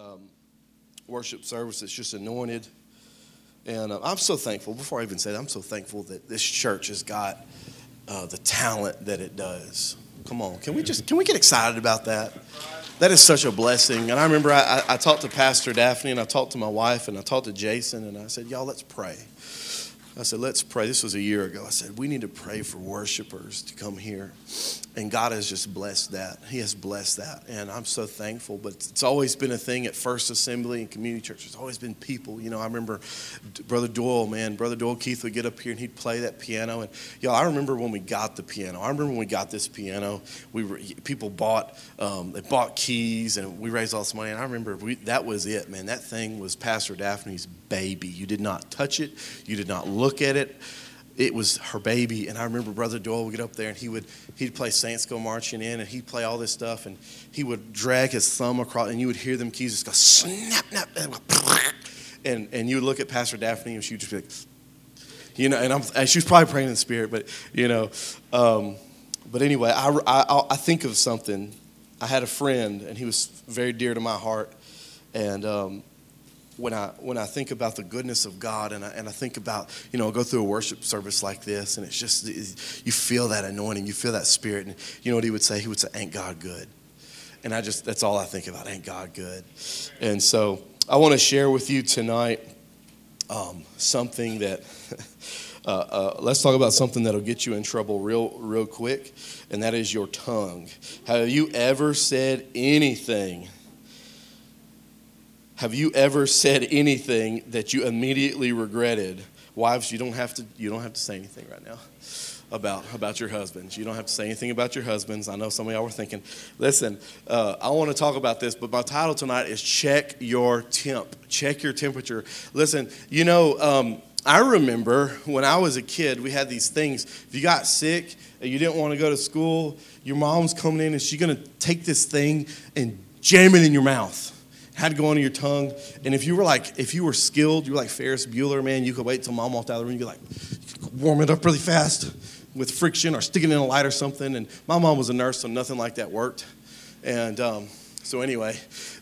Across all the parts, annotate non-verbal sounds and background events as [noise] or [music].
um, worship service that's just anointed. And uh, I'm so thankful, before I even say that, I'm so thankful that this church has got uh, the talent that it does. Come on, can we just, can we get excited about that? That is such a blessing. And I remember I, I, I talked to Pastor Daphne and I talked to my wife and I talked to Jason and I said, y'all, let's pray. I said, let's pray. This was a year ago. I said, we need to pray for worshipers to come here. And God has just blessed that. He has blessed that. And I'm so thankful. But it's always been a thing at First Assembly and community church. There's always been people. You know, I remember Brother Doyle, man. Brother Doyle Keith would get up here and he'd play that piano. And y'all, I remember when we got the piano. I remember when we got this piano. We were people bought um, they bought keys and we raised all this money. And I remember we, that was it, man. That thing was Pastor Daphne's baby. You did not touch it. You did not look at it it was her baby. And I remember Brother Doyle would get up there and he would he'd play Saints Go Marching In and he'd play all this stuff and he would drag his thumb across and you would hear them keys just go snap, snap, and [laughs] and you would look at Pastor Daphne and she would just be like, you know, and, I'm, and she was probably praying in the spirit, but you know, um, but anyway, I, I I think of something. I had a friend and he was very dear to my heart, and um, when I when I think about the goodness of God and I, and I think about you know I go through a worship service like this and it's just you feel that anointing you feel that spirit and you know what he would say? He would say ain't God good? And I just that's all I think about ain't God good? And so I want to share with you tonight um, something that [laughs] uh, uh, let's talk about something that'll get you in trouble real real quick and that is your tongue. Have you ever said anything have you ever said anything that you immediately regretted? Wives, you don't have to you don't have to say anything right now about about your husbands. You don't have to say anything about your husbands. I know some of y'all were thinking, listen, uh, I want to talk about this, but my title tonight is check your temp. Check your temperature. Listen, you know. Um, I remember when I was a kid, we had these things. If you got sick and you didn't want to go to school, your mom's coming in and she's going to take this thing and jam it in your mouth had to go under your tongue. And if you were like, if you were skilled, you were like Ferris Bueller, man, you could wait till mom walked out of the room. You could like warm it up really fast with friction or stick it in a light or something. And my mom was a nurse, so nothing like that worked. And um, so anyway,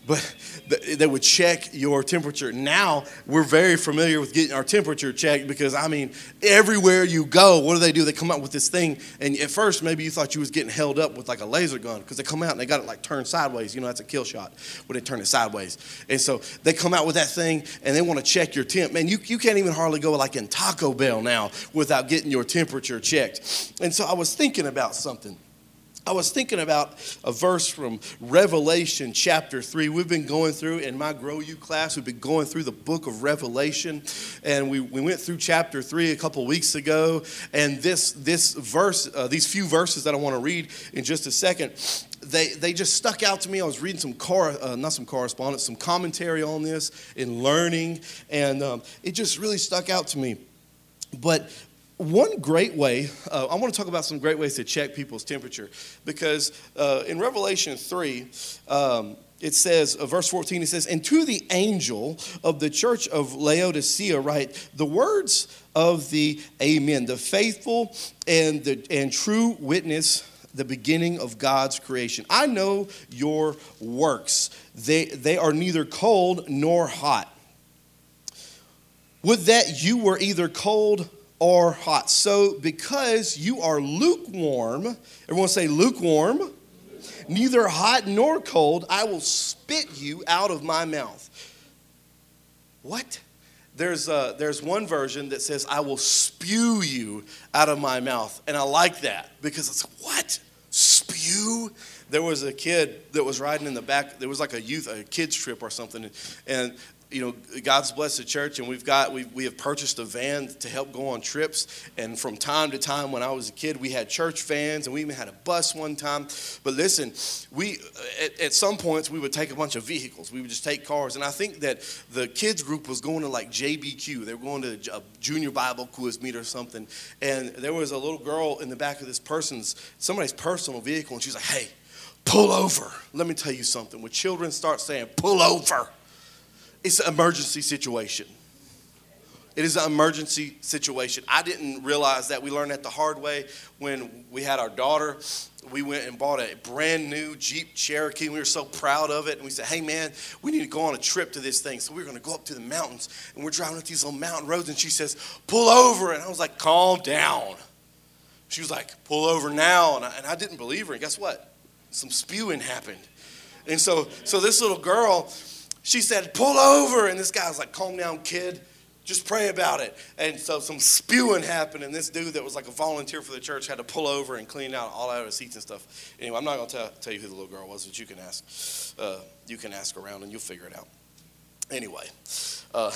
but they would check your temperature. Now we're very familiar with getting our temperature checked because I mean, everywhere you go, what do they do? They come out with this thing, and at first maybe you thought you was getting held up with like a laser gun because they come out and they got it like turned sideways. You know, that's a kill shot when they turn it sideways. And so they come out with that thing and they want to check your temp. Man, you, you can't even hardly go like in Taco Bell now without getting your temperature checked. And so I was thinking about something. I was thinking about a verse from Revelation chapter 3. We've been going through, in my Grow You class, we've been going through the book of Revelation. And we, we went through chapter 3 a couple weeks ago. And this, this verse, uh, these few verses that I want to read in just a second, they, they just stuck out to me. I was reading some, cor- uh, not some correspondence, some commentary on this and learning. And um, it just really stuck out to me. But one great way, uh, I want to talk about some great ways to check people's temperature because uh, in Revelation 3, um, it says, uh, verse 14, it says, And to the angel of the church of Laodicea, write the words of the Amen, the faithful and, the, and true witness, the beginning of God's creation. I know your works, they, they are neither cold nor hot. Would that you were either cold or hot. So, because you are lukewarm, everyone say lukewarm, neither hot nor cold, I will spit you out of my mouth. What? There's, a, there's one version that says, I will spew you out of my mouth. And I like that because it's what? Spew? There was a kid that was riding in the back. There was like a youth, a kids trip or something. And you know, God's blessed the church, and we've got we we have purchased a van to help go on trips. And from time to time, when I was a kid, we had church vans, and we even had a bus one time. But listen, we at, at some points we would take a bunch of vehicles. We would just take cars, and I think that the kids group was going to like JBQ. They were going to a junior Bible quiz meet or something. And there was a little girl in the back of this person's somebody's personal vehicle, and she's like, "Hey, pull over." Let me tell you something. When children start saying "pull over," It's an emergency situation. It is an emergency situation. I didn't realize that. We learned that the hard way when we had our daughter. We went and bought a brand new Jeep Cherokee. We were so proud of it. And we said, hey, man, we need to go on a trip to this thing. So we are going to go up to the mountains. And we're driving up these little mountain roads. And she says, pull over. And I was like, calm down. She was like, pull over now. And I, and I didn't believe her. And guess what? Some spewing happened. And so, so this little girl, she said, pull over. And this guy was like, calm down, kid. Just pray about it. And so some spewing happened, and this dude that was like a volunteer for the church had to pull over and clean out all out of his seats and stuff. Anyway, I'm not going to tell, you who the little girl was, but you can ask. Uh, you can ask around, and you'll figure it out. Anyway, uh,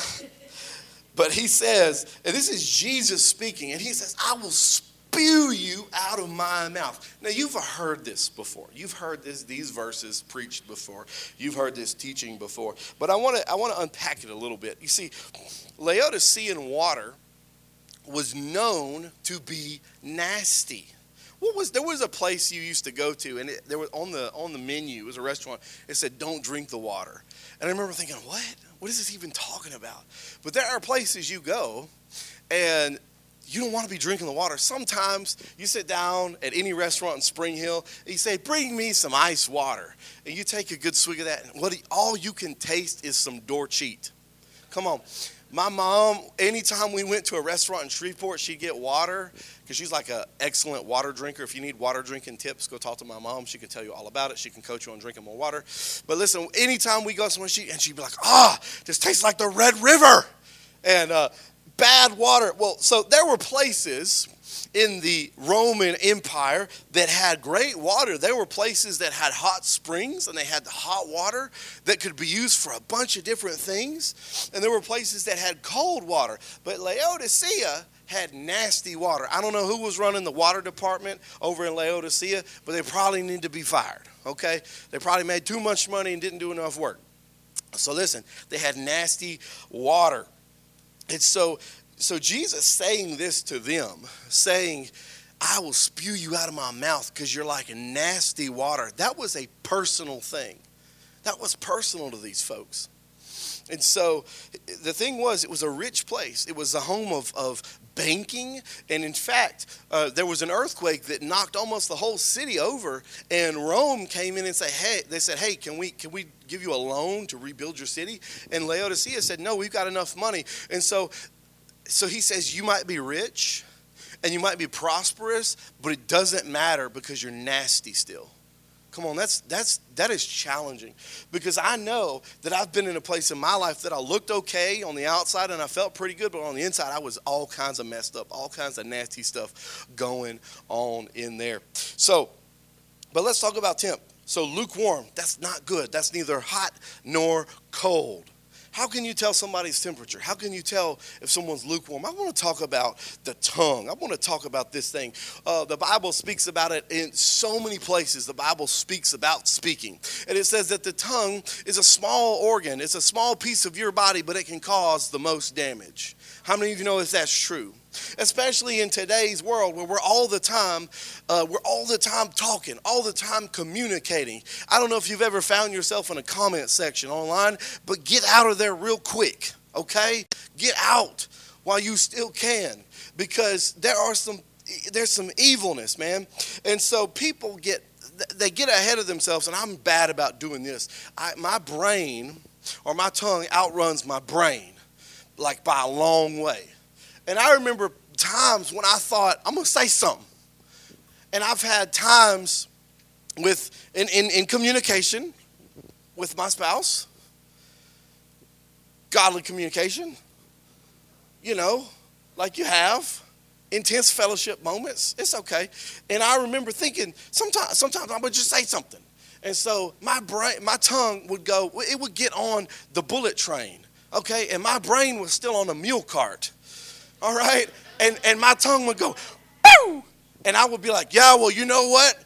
[laughs] but he says, and this is Jesus speaking, and he says, I will spew you out of my mouth. Now, you've heard this before. You've heard this, these verses preached before. You've heard this teaching before. But I want to I want to unpack it a little bit. You see, Laodicean water was known to be nasty. What was there was a place you used to go to, and it, there was on the on the menu it was a restaurant. It said, "Don't drink the water," and I remember thinking, "What? What is this even talking about?" But there are places you go, and you don't want to be drinking the water. Sometimes you sit down at any restaurant in Spring Hill and you say, Bring me some ice water. And you take a good swig of that, and what all you can taste is some Dorcheat. Come on. My mom, anytime we went to a restaurant in Shreveport, she'd get water because she's like an excellent water drinker. If you need water drinking tips, go talk to my mom. She can tell you all about it. She can coach you on drinking more water. But listen, anytime we go somewhere, she and she'd be like, "Ah, this tastes like the Red River," and uh, bad water. Well, so there were places in the Roman Empire that had great water. There were places that had hot springs and they had hot water that could be used for a bunch of different things. And there were places that had cold water. But Laodicea had nasty water. I don't know who was running the water department over in Laodicea, but they probably need to be fired, okay? They probably made too much money and didn't do enough work. So listen, they had nasty water. And so, so Jesus saying this to them, saying, I will spew you out of my mouth because you're like nasty water. That was a personal thing. That was personal to these folks. And so the thing was, it was a rich place. It was the home of, of banking. And in fact, uh, there was an earthquake that knocked almost the whole city over. And Rome came in and said, hey, they said, hey, can we, can we give you a loan to rebuild your city? And Laodicea said, no, we've got enough money. And so, so he says, you might be rich and you might be prosperous, but it doesn't matter because you're nasty still. Come on, that's that's that is challenging because I know that I've been in a place in my life that I looked okay on the outside and I felt pretty good, but on the inside I was all kinds of messed up, all kinds of nasty stuff going on in there. So, but let's talk about temp. So lukewarm, that's not good. That's neither hot nor cold. How can you tell somebody's temperature? How can you tell if someone's lukewarm? I want to talk about the tongue. I want to talk about this thing. Uh, the Bible speaks about it in so many places. The Bible speaks about speaking. And it says that the tongue is a small organ, it's a small piece of your body, but it can cause the most damage. How many of you know if that's true? Especially in today's world where we're all the time uh, we're all the time talking all the time communicating. I don't know if you've ever found yourself in a comment section online but get out of there real quick okay? Get out while you still can because there are some there's some evilness man. And so people get they get ahead of themselves and i'm bad about doing this. I, my brain or my tongue outruns my brain like by a long way and I remember times when I thought, I'm going to say something. And I've had times with in, in, in communication with my spouse, godly communication, you know, like you have intense fellowship moments. It's okay. And I remember thinking sometimes sometimes I would just say something. And so my brain my tongue would go it would get on the bullet train. Okay? And my brain was still on a mule cart all right? And, and my tongue would go, Boo! and I would be like, yeah, well, you know what?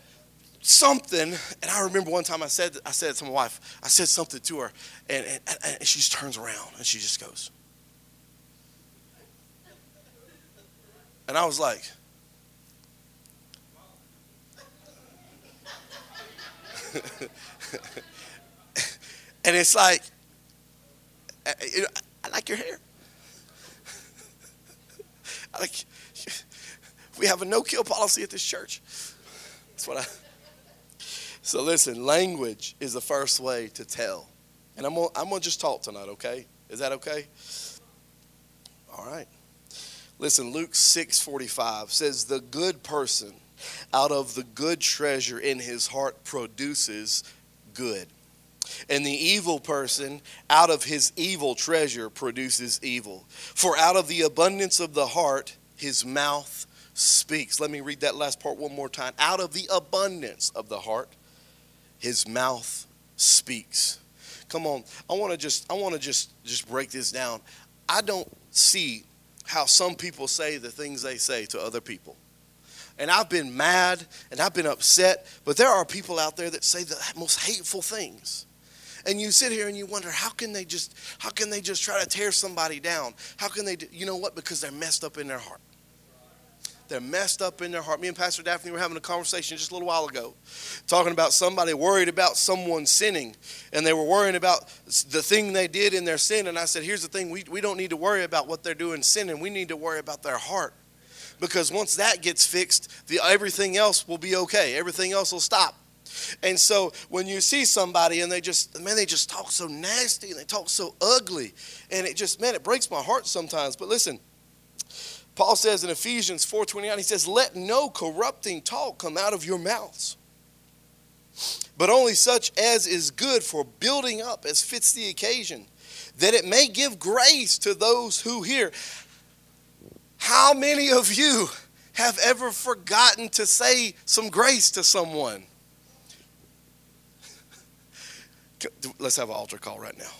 Something, and I remember one time I said, I said to my wife, I said something to her, and, and, and she just turns around and she just goes. And I was like, [laughs] and it's like, I like your hair. Like, [laughs] we have a no kill policy at this church. That's what I. So listen, language is the first way to tell. And I'm gonna, I'm gonna just talk tonight, okay? Is that okay? All right. Listen, Luke 6:45 says the good person out of the good treasure in his heart produces good. And the evil person out of his evil treasure produces evil. For out of the abundance of the heart his mouth speaks. Let me read that last part one more time. Out of the abundance of the heart his mouth speaks. Come on. I want to just I want to just just break this down. I don't see how some people say the things they say to other people. And I've been mad and I've been upset, but there are people out there that say the most hateful things. And you sit here and you wonder how can they just how can they just try to tear somebody down? How can they do, you know what? Because they're messed up in their heart. They're messed up in their heart. Me and Pastor Daphne were having a conversation just a little while ago, talking about somebody worried about someone sinning, and they were worrying about the thing they did in their sin. And I said, Here's the thing we, we don't need to worry about what they're doing sinning, we need to worry about their heart. Because once that gets fixed, the, everything else will be okay, everything else will stop. And so when you see somebody and they just, man, they just talk so nasty and they talk so ugly, and it just, man, it breaks my heart sometimes. But listen, Paul says in Ephesians 4:29 he says let no corrupting talk come out of your mouths but only such as is good for building up as fits the occasion that it may give grace to those who hear how many of you have ever forgotten to say some grace to someone let's have an altar call right now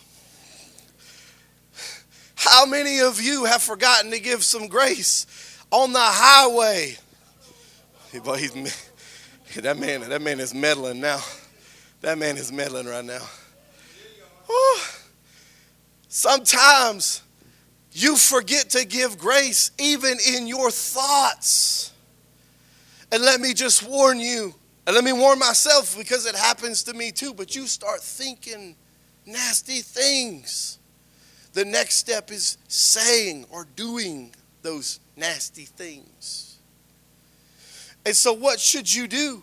how many of you have forgotten to give some grace on the highway? But he's, [laughs] that man, that man is meddling now. That man is meddling right now. Whew. Sometimes you forget to give grace even in your thoughts. And let me just warn you, and let me warn myself because it happens to me too, but you start thinking nasty things the next step is saying or doing those nasty things. And so, what should you do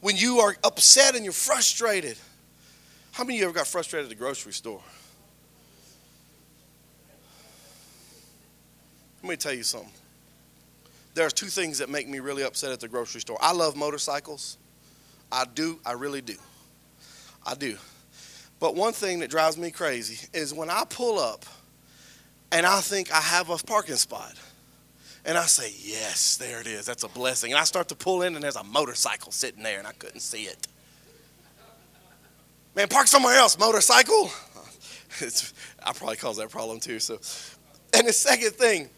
when you are upset and you're frustrated? How many of you ever got frustrated at the grocery store? Let me tell you something. There are two things that make me really upset at the grocery store. I love motorcycles. I do. I really do. I do. But one thing that drives me crazy is when I pull up and I think I have a parking spot. And I say, yes, there it is. That's a blessing. And I start to pull in and there's a motorcycle sitting there and I couldn't see it. Man, park somewhere else, motorcycle. [laughs] It's, I probably cause that problem too. So, and the second thing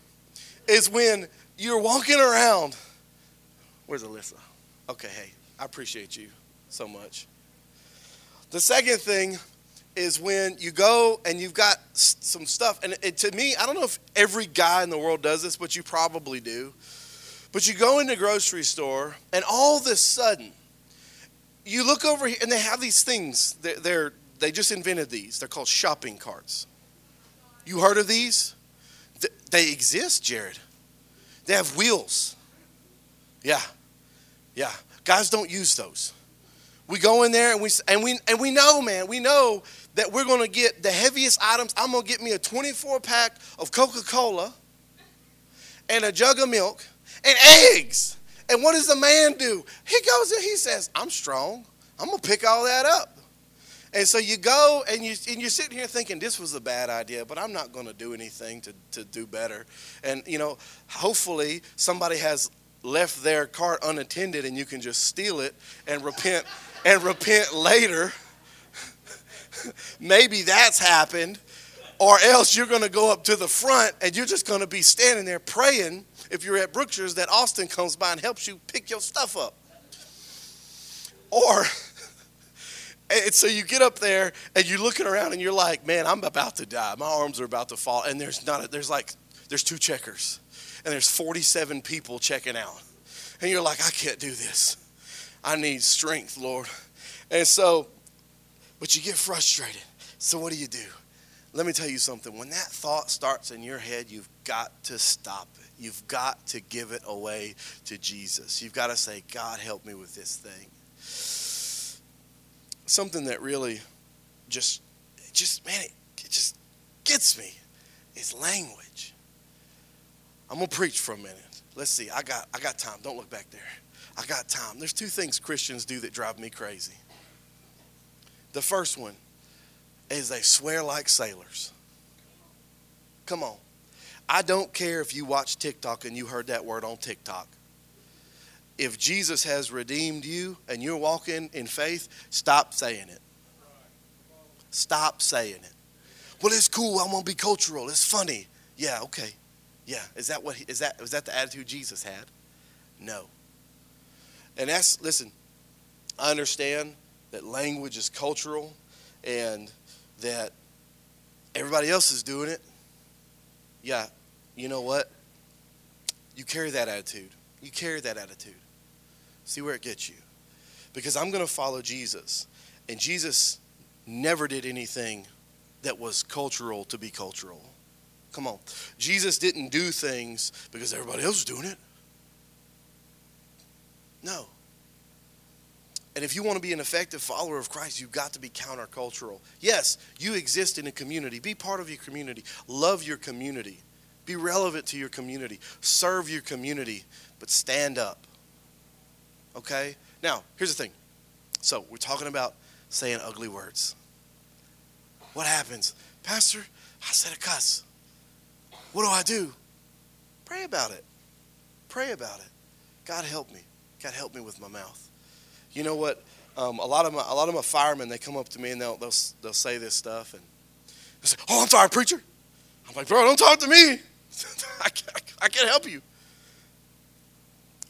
is when you're walking around. Where's Alyssa? Okay, hey, I appreciate you so much. The second thing is when you go and you've got some stuff. And it, to me, I don't know if every guy in the world does this, but you probably do. But you go in the grocery store, and all of a sudden, you look over here, and they have these things. They're, they're they just invented these. They're called shopping carts. You heard of these? They exist, Jared. They have wheels. Yeah, yeah. Guys don't use those. We go in there and we and we and we know, man. We know that we're to get the heaviest items. I'm to get me a 24 pack of Coca Cola and a jug of milk and eggs. And what does the man do? He goes and he says, I'm strong. I'm to pick all that up. And so you go and, you, and you're sitting here thinking, this was a bad idea, but I'm not going to do anything to, to do better. And, you know, hopefully somebody has left their cart unattended and you can just steal it and repent and repent later [laughs] maybe that's happened. Or else you're going to go up to the front and you're just going to be standing there praying if you're at Brookshire's that Austin comes by and helps you pick your stuff up. Or, and so you get up there and you're looking around and you're like, man, I'm about to die. My arms are about to fall. And there's not, a, there's like, there's two checkers and there's 47 people checking out. And you're like, I can't do this. I need strength, Lord. And so but you get frustrated. So what do you do? let me tell you something. When that thought starts in your head, you've got to stop it. You've got to give it away to Jesus. You've got to say, God, help me with this thing. Something that really just, just man, it, it just gets me is language. I'm gonna preach for a minute. Let's see. I got, I got time. Don't look back there. I got time. There's two things Christians do that drive me crazy. The first one is they swear like sailors. Come on. I don't care if you watch TikTok and you heard that word on TikTok. If Jesus has redeemed you and you're walking in faith, stop saying it. Stop saying it. Well, it's cool. I'm gonna be cultural. It's funny. Yeah, okay. Yeah. Is that what? He, is that? Was that the attitude Jesus had? No. And that's listen. I understand that language is cultural, and that everybody else is doing it, yeah, you know what? You carry that attitude. You carry that attitude. See where it gets you. Because I'm going to follow Jesus. And Jesus never did anything that was cultural to be cultural. Come on. Jesus didn't do things because everybody else was doing it. No. And if you want to be an effective follower of Christ, you've got to be countercultural. Yes, you exist in a community. Be part of your community. Love your community. Be relevant to your community. Serve your community, but stand up. Okay? Now, here's the thing. So, we're talking about saying ugly words. What happens? Pastor, I said a cuss. What do I do? Pray about it. Pray about it. God help me. God help me with my mouth. You know what? Um, a lot of my a lot of my firemen they come up to me and they'll they'll, they'll say this stuff and they say, "Oh, I'm sorry, preacher." I'm like, "Bro, don't talk to me. [laughs] I, can't, I can't help you."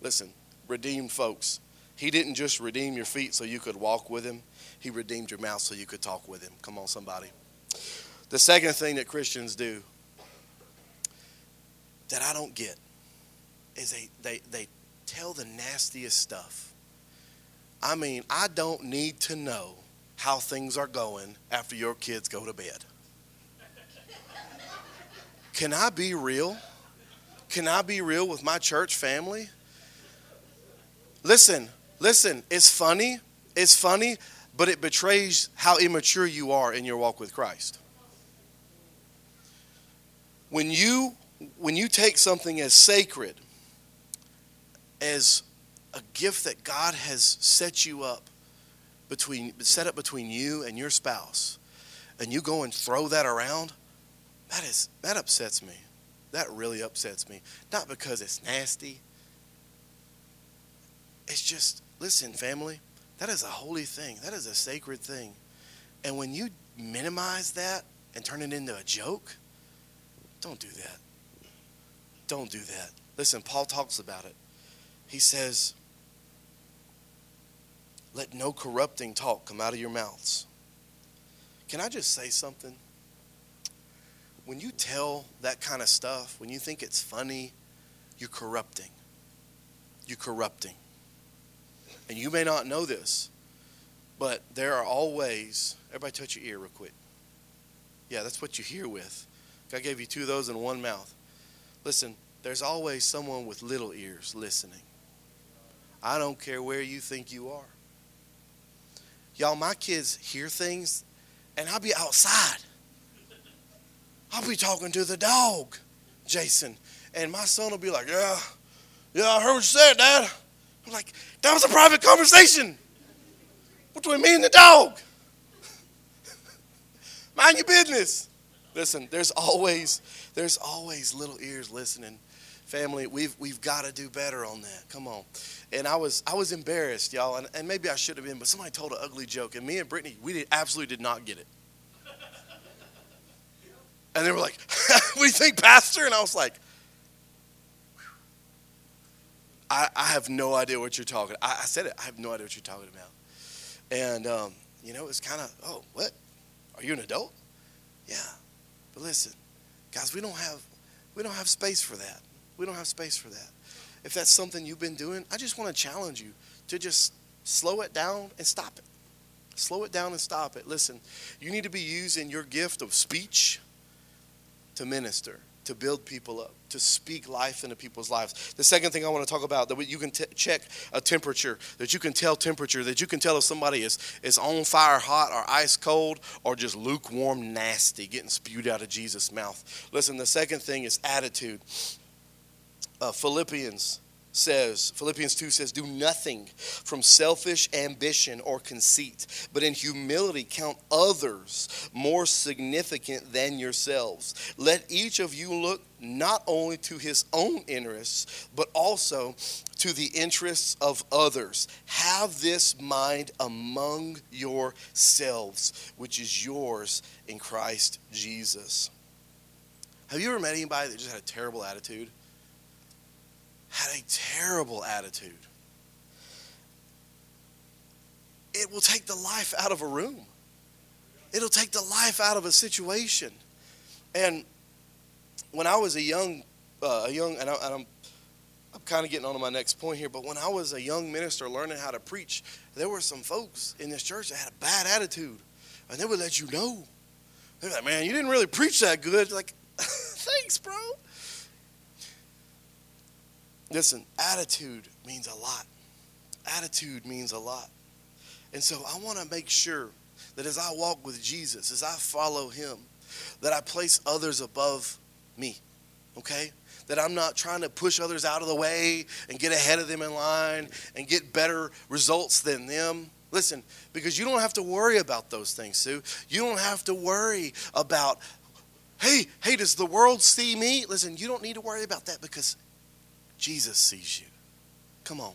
Listen, redeemed folks. He didn't just redeem your feet so you could walk with him. He redeemed your mouth so you could talk with him. Come on, somebody. The second thing that Christians do that I don't get is they, they, they tell the nastiest stuff. I mean, I don't need to know how things are going after your kids go to bed. Can I be real? Can I be real with my church family? Listen, listen, it's funny. It's funny, but it betrays how immature you are in your walk with Christ. When you when you take something as sacred as a gift that God has set you up between set up between you and your spouse and you go and throw that around that is that upsets me that really upsets me not because it's nasty it's just listen family that is a holy thing that is a sacred thing and when you minimize that and turn it into a joke don't do that don't do that listen paul talks about it he says let no corrupting talk come out of your mouths. Can I just say something? When you tell that kind of stuff, when you think it's funny, you're corrupting. You're corrupting. And you may not know this, but there are always, everybody touch your ear real quick. Yeah, that's what you hear with. God gave you two of those in one mouth. Listen, there's always someone with little ears listening. I don't care where you think you are. Y'all, my kids hear things, and I'll be outside. I'll be talking to the dog, Jason, and my son will be like, "Yeah, yeah, I heard what you said, Dad." I'm like, "That was a private conversation between me and the dog. [laughs] Mind your business." Listen, there's always there's always little ears listening. Family, we've we've got to do better on that. Come on and I was I was embarrassed, y'all, and, and maybe I should have been, but somebody told an ugly joke, and me and Brittany, we did, absolutely did not get it. [laughs] And they were like, "What do you think, Pastor?" And I was like, I, I have no idea what you're talking. I, I said it. I have no idea what you're talking about. And um, you know, it's kind of, oh, what? Are you an adult? Yeah. But listen, guys, we don't have we don't have space for that. We don't have space for that if that's something you've been doing, I just want to challenge you to just slow it down and stop it. Slow it down and stop it. Listen, you need to be using your gift of speech to minister, to build people up, to speak life into people's lives. The second thing I want to talk about that you can t- check a temperature, that you can tell temperature, that you can tell if somebody is, is on fire hot or ice cold or just lukewarm nasty, getting spewed out of Jesus' mouth. Listen, the second thing is attitude. Uh, Philippians says, Philippians 2 says, Do nothing from selfish ambition or conceit, but in humility count others more significant than yourselves. Let each of you look not only to his own interests, but also to the interests of others. Have this mind among yourselves, which is yours in Christ Jesus. Have you ever met anybody that just had a terrible attitude? Had a terrible attitude. It will take the life out of a room. It'll take the life out of a situation. And when I was a young, uh, a young, and, I, and I'm, I'm kind of getting on to my next point here, but when I was a young minister learning how to preach, there were some folks in this church that had a bad attitude, and they would let you know. They're like, "Man, you didn't really preach that good." Like, [laughs] thanks, bro. Listen, attitude means a lot. Attitude means a lot. And so I want to make sure that as I walk with Jesus, as I follow him, that I place others above me. Okay? That I'm not trying to push others out of the way and get ahead of them in line and get better results than them. Listen, because you don't have to worry about those things, Sue. You don't have to worry about, hey, hey, does the world see me? Listen, you don't need to worry about that because Jesus sees you. Come on.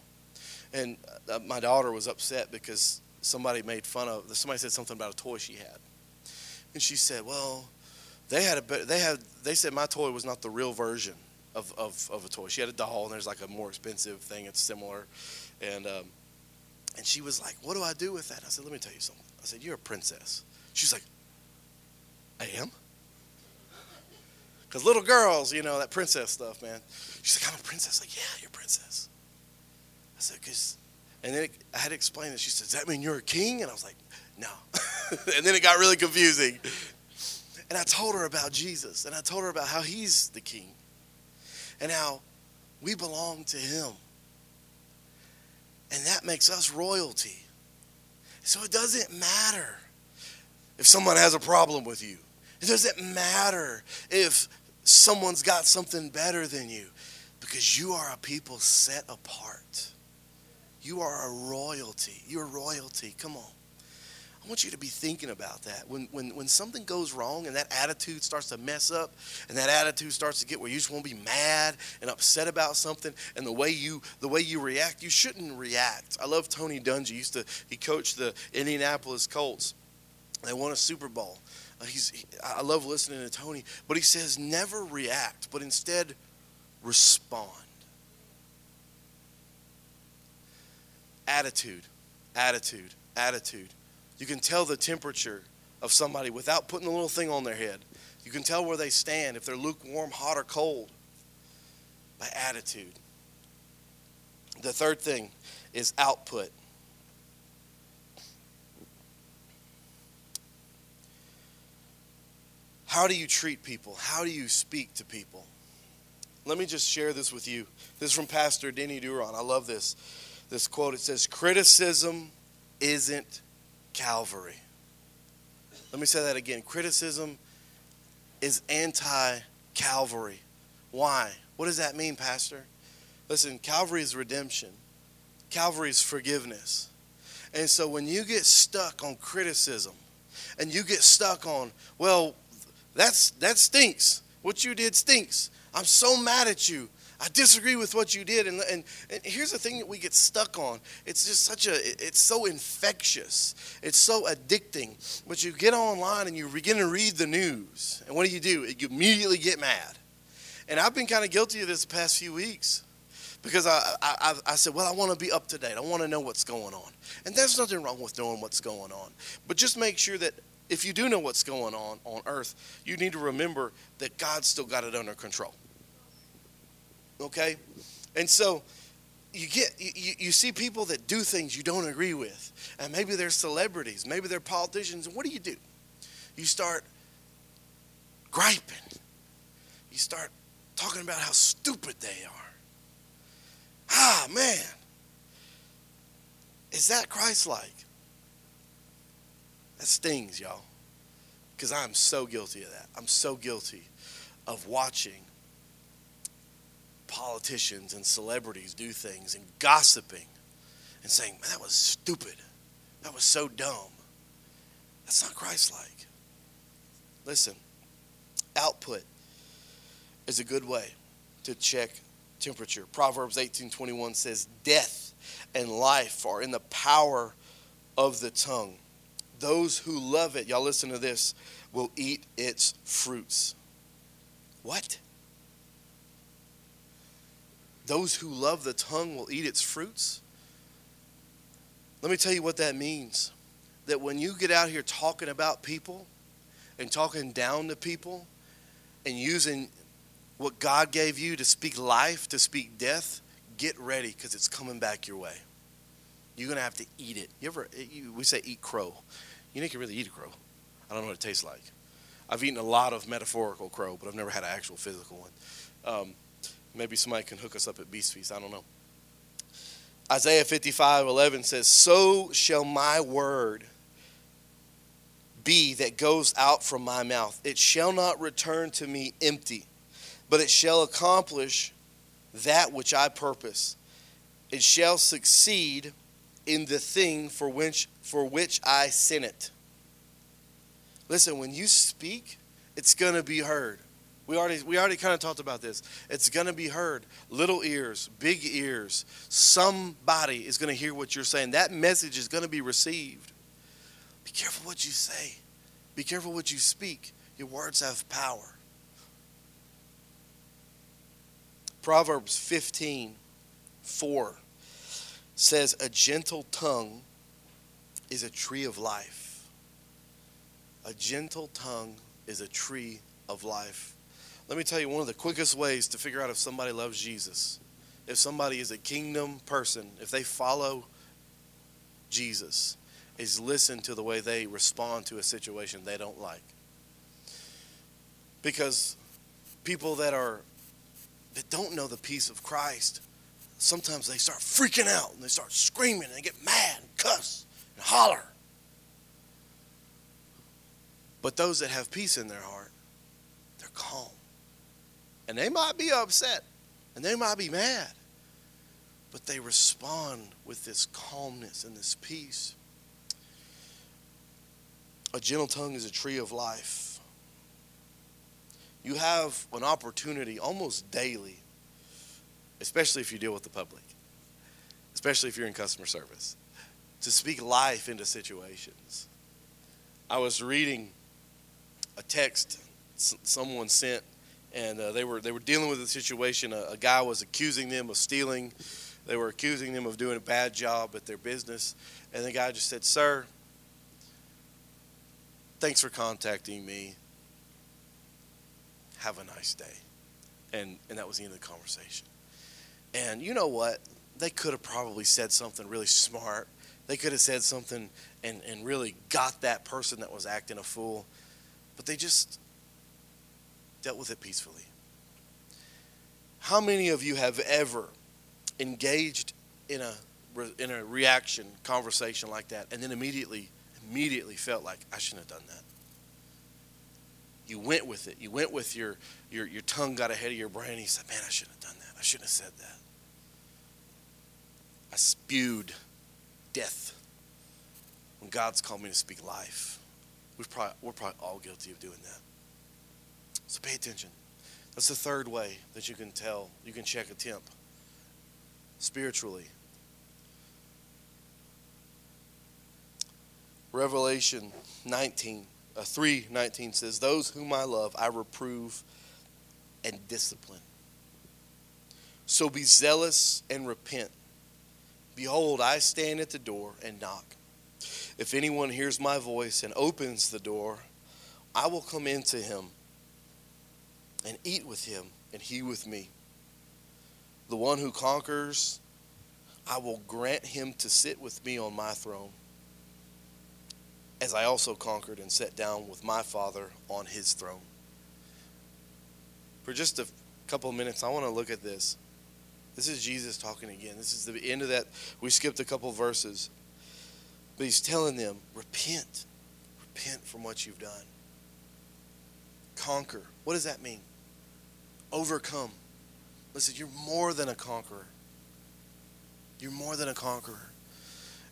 And uh, my daughter was upset because somebody made fun of somebody said something about a toy she had. And she said, "Well, they had a they had they said my toy was not the real version of, of, of a toy. She had a doll, and there's like a more expensive thing. It's similar, and um, and she was like, "What do I do with that?" I said, "Let me tell you something." I said, "You're a princess." She's like, "I am." Because little girls, you know, that princess stuff, man. She's like, I'm a princess. Like, yeah, you're a princess. I said, because, and then it, I had to explain this. She said, Does that mean you're a king? And I was like, No. [laughs] and then it got really confusing. And I told her about Jesus, and I told her about how he's the king, and how we belong to him. And that makes us royalty. So it doesn't matter if someone has a problem with you. It doesn't matter if someone's got something better than you because you are a people set apart. You are a royalty. You're royalty. Come on. I want you to be thinking about that. When, when, when something goes wrong and that attitude starts to mess up and that attitude starts to get where you just want to be mad and upset about something and the way you the way you react, you shouldn't react. I love Tony Dungy. He used to he coached the Indianapolis Colts. They won a Super Bowl. He's, he, I love listening to Tony, but he says never react, but instead respond. Attitude, attitude, attitude. You can tell the temperature of somebody without putting a little thing on their head. You can tell where they stand, if they're lukewarm, hot, or cold, by attitude. The third thing is output. How do you treat people? How do you speak to people? Let me just share this with you. This is from Pastor Denny Duron. I love this. This quote it says, Criticism isn't Calvary. Let me say that again. Criticism is anti Calvary. Why? What does that mean, Pastor? Listen, Calvary is redemption, Calvary is forgiveness. And so when you get stuck on criticism and you get stuck on, well, that's that stinks. What you did stinks. I'm so mad at you. I disagree with what you did. And, and, and, here's the thing that we get stuck on. It's just such a, it's so infectious. It's so addicting. But you get online and you begin to read the news. And what do you do? You immediately get mad. And I've been kind of guilty of this the past few weeks because I, I, I said, well, I want to be up to date. I want to know what's going on. And there's nothing wrong with knowing what's going on. But just make sure that if you do know what's going on on earth, you need to remember that God's still got it under control. Okay? And so you get you, you see people that do things you don't agree with and maybe they're celebrities maybe they're politicians and what do you do? You start griping. You start talking about how stupid they are. Ah man. Is that christ-like that stings y'all because i'm so guilty of that i'm so guilty of watching politicians and celebrities do things and gossiping and saying, Man, that was stupid. That was so dumb. That's not Christ like. Listen, output is a good way to check temperature. Proverbs 18:21 says, "Death and life are in the power of the tongue. Those who love it, y'all listen to this, will eat its fruits." What? Those who love the tongue will eat its fruits. Let me tell you what that means. That when you get out here talking about people and talking down to people and using what God gave you to speak life, to speak death, get ready because it's coming back your way. You're to have to eat it. You ever, you, we say eat crow. You know you really eat a crow. I don't know what it tastes like. I've eaten a lot of metaphorical crow, but I've never had an actual physical one. Um, Maybe somebody can hook us up at Beast Feast. I don't know. Isaiah 55 11 says, So shall my word be that goes out from my mouth. It shall not return to me empty, but it shall accomplish that which I purpose. It shall succeed in the thing for which, for which I sent it. Listen, when you speak, it's going to be heard. We already, we already kind of talked about this. It's going to be heard. Little ears, big ears. Somebody is going to hear what you're saying. That message is going to be received. Be careful what you say, be careful what you speak. Your words have power. Proverbs 15 4 says, A gentle tongue is a tree of life. A gentle tongue is a tree of life. Let me tell you one of the quickest ways to figure out if somebody loves Jesus, if somebody is a kingdom person, if they follow Jesus, is listen to the way they respond to a situation they don't like. Because people that are that don't know the peace of Christ, sometimes they start freaking out and they start screaming and they get mad and cuss and holler. But those that have peace in their heart, they're calm. And they might be upset and they might be mad, but they respond with this calmness and this peace. A gentle tongue is a tree of life. You have an opportunity almost daily, especially if you deal with the public, especially if you're in customer service, to speak life into situations. I was reading a text someone sent and uh, they were they were dealing with a situation. A, a, guy was accusing them of stealing. They were accusing them of doing a bad job at their business, and the guy just said, "Sir, thanks for contacting me. Have a nice day," and and that was the end of the conversation. And you know what? They could have probably said something really smart. They could have said something and, and really got that person that was acting a fool. But they just dealt with it peacefully. How many of you have ever engaged in a in a reaction conversation like that and then immediately immediately felt like I shouldn't have done that? You went with it. You went with your your your tongue got ahead of your brain. And you said, "Man, I shouldn't have done that. I shouldn't have said that." I spewed death when God's called me to speak life. We've probably, we're probably all guilty of doing that. So pay attention. That's the third way that you can tell, you can check a temp spiritually. Revelation 19, uh, 3 19 says, Those whom I love, I reprove and discipline. So be zealous and repent. Behold, I stand at the door and knock. If anyone hears my voice and opens the door, I will come into him and eat with him, and he with me. The one who conquers I will grant him to sit with me on my throne, as I also conquered and sat down with my Father on his throne. For just a couple of minutes, I want to look at this. This is Jesus talking again. This is the end of that. We skipped a couple verses. But he's telling them, repent. Repent from what you've done. Conquer. What does that mean? Overcome. Listen, you're more than a conqueror. You're more than a conqueror.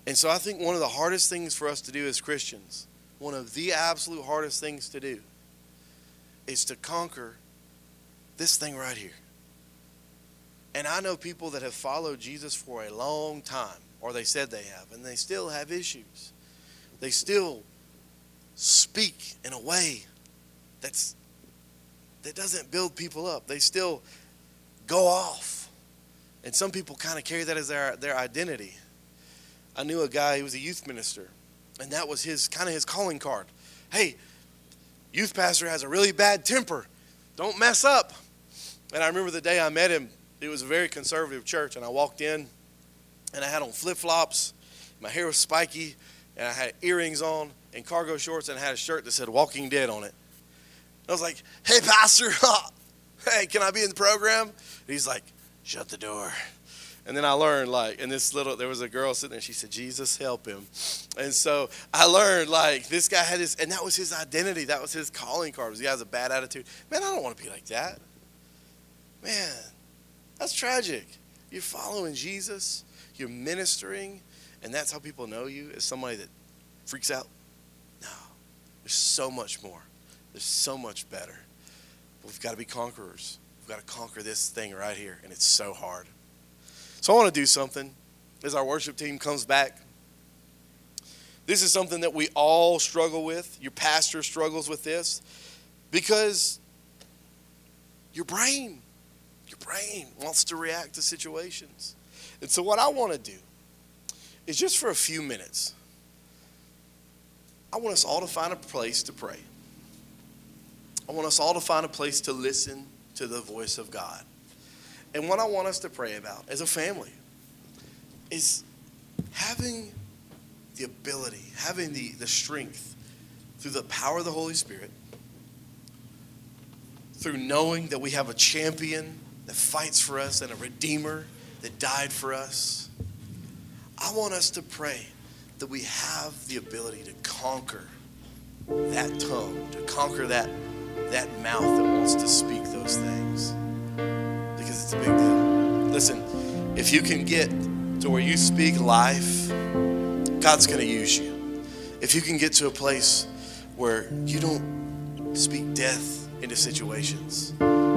And so I think one of the hardest things for us to do as Christians, one of the absolute hardest things to do, is to conquer this thing right here. And I know people that have followed Jesus for a long time, or they said they have, and they still have issues. They still speak in a way that's that doesn't build people up. They still go off. And some people kind of carry that as their, their identity. I knew a guy who was a youth minister, and that was his kind of his calling card. Hey, youth pastor has a really bad temper. Don't mess up. And I remember the day I met him, it was a very conservative church, and I walked in and I had on flip flops, my hair was spiky, and I had earrings on and cargo shorts, and I had a shirt that said Walking Dead on it. I was like, hey, Pastor, [laughs] hey, can I be in the program? And he's like, shut the door. And then I learned, like, and this little, there was a girl sitting there, she said, Jesus, help him. And so I learned, like, this guy had this, and that was his identity. That was his calling card. Was he has a bad attitude. Man, I don't want to be like that. Man, that's tragic. You're following Jesus, you're ministering, and that's how people know you as somebody that freaks out. No, there's so much more. There's so much better. We've got to be conquerors. We've got to conquer this thing right here, and it's so hard. So I want to do something as our worship team comes back. This is something that we all struggle with. Your pastor struggles with this because your brain, your brain wants to react to situations. And so, what I want to do is just for a few minutes, I want us all to find a place to pray. I want us all to find a place to listen to the voice of God. And what I want us to pray about as a family is having the ability, having the, the strength through the power of the Holy Spirit, through knowing that we have a champion that fights for us and a redeemer that died for us. I want us to pray that we have the ability to conquer that tongue, to conquer that that mouth that wants to speak those things because it's a big deal. Listen, if you can get to where you speak life, God's going to use you. If you can get to a place where you don't speak death into situations,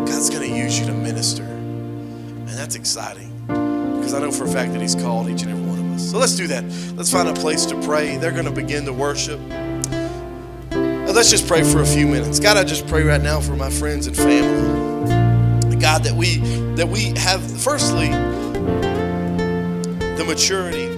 God's going to use you to minister. And that's exciting because I know for a fact that He's called each and every one of us. So let's do that. Let's find a place to pray. They're going to begin to worship. Let's just pray for a few minutes. God, I just pray right now for my friends and family. God, that we that we have firstly the maturity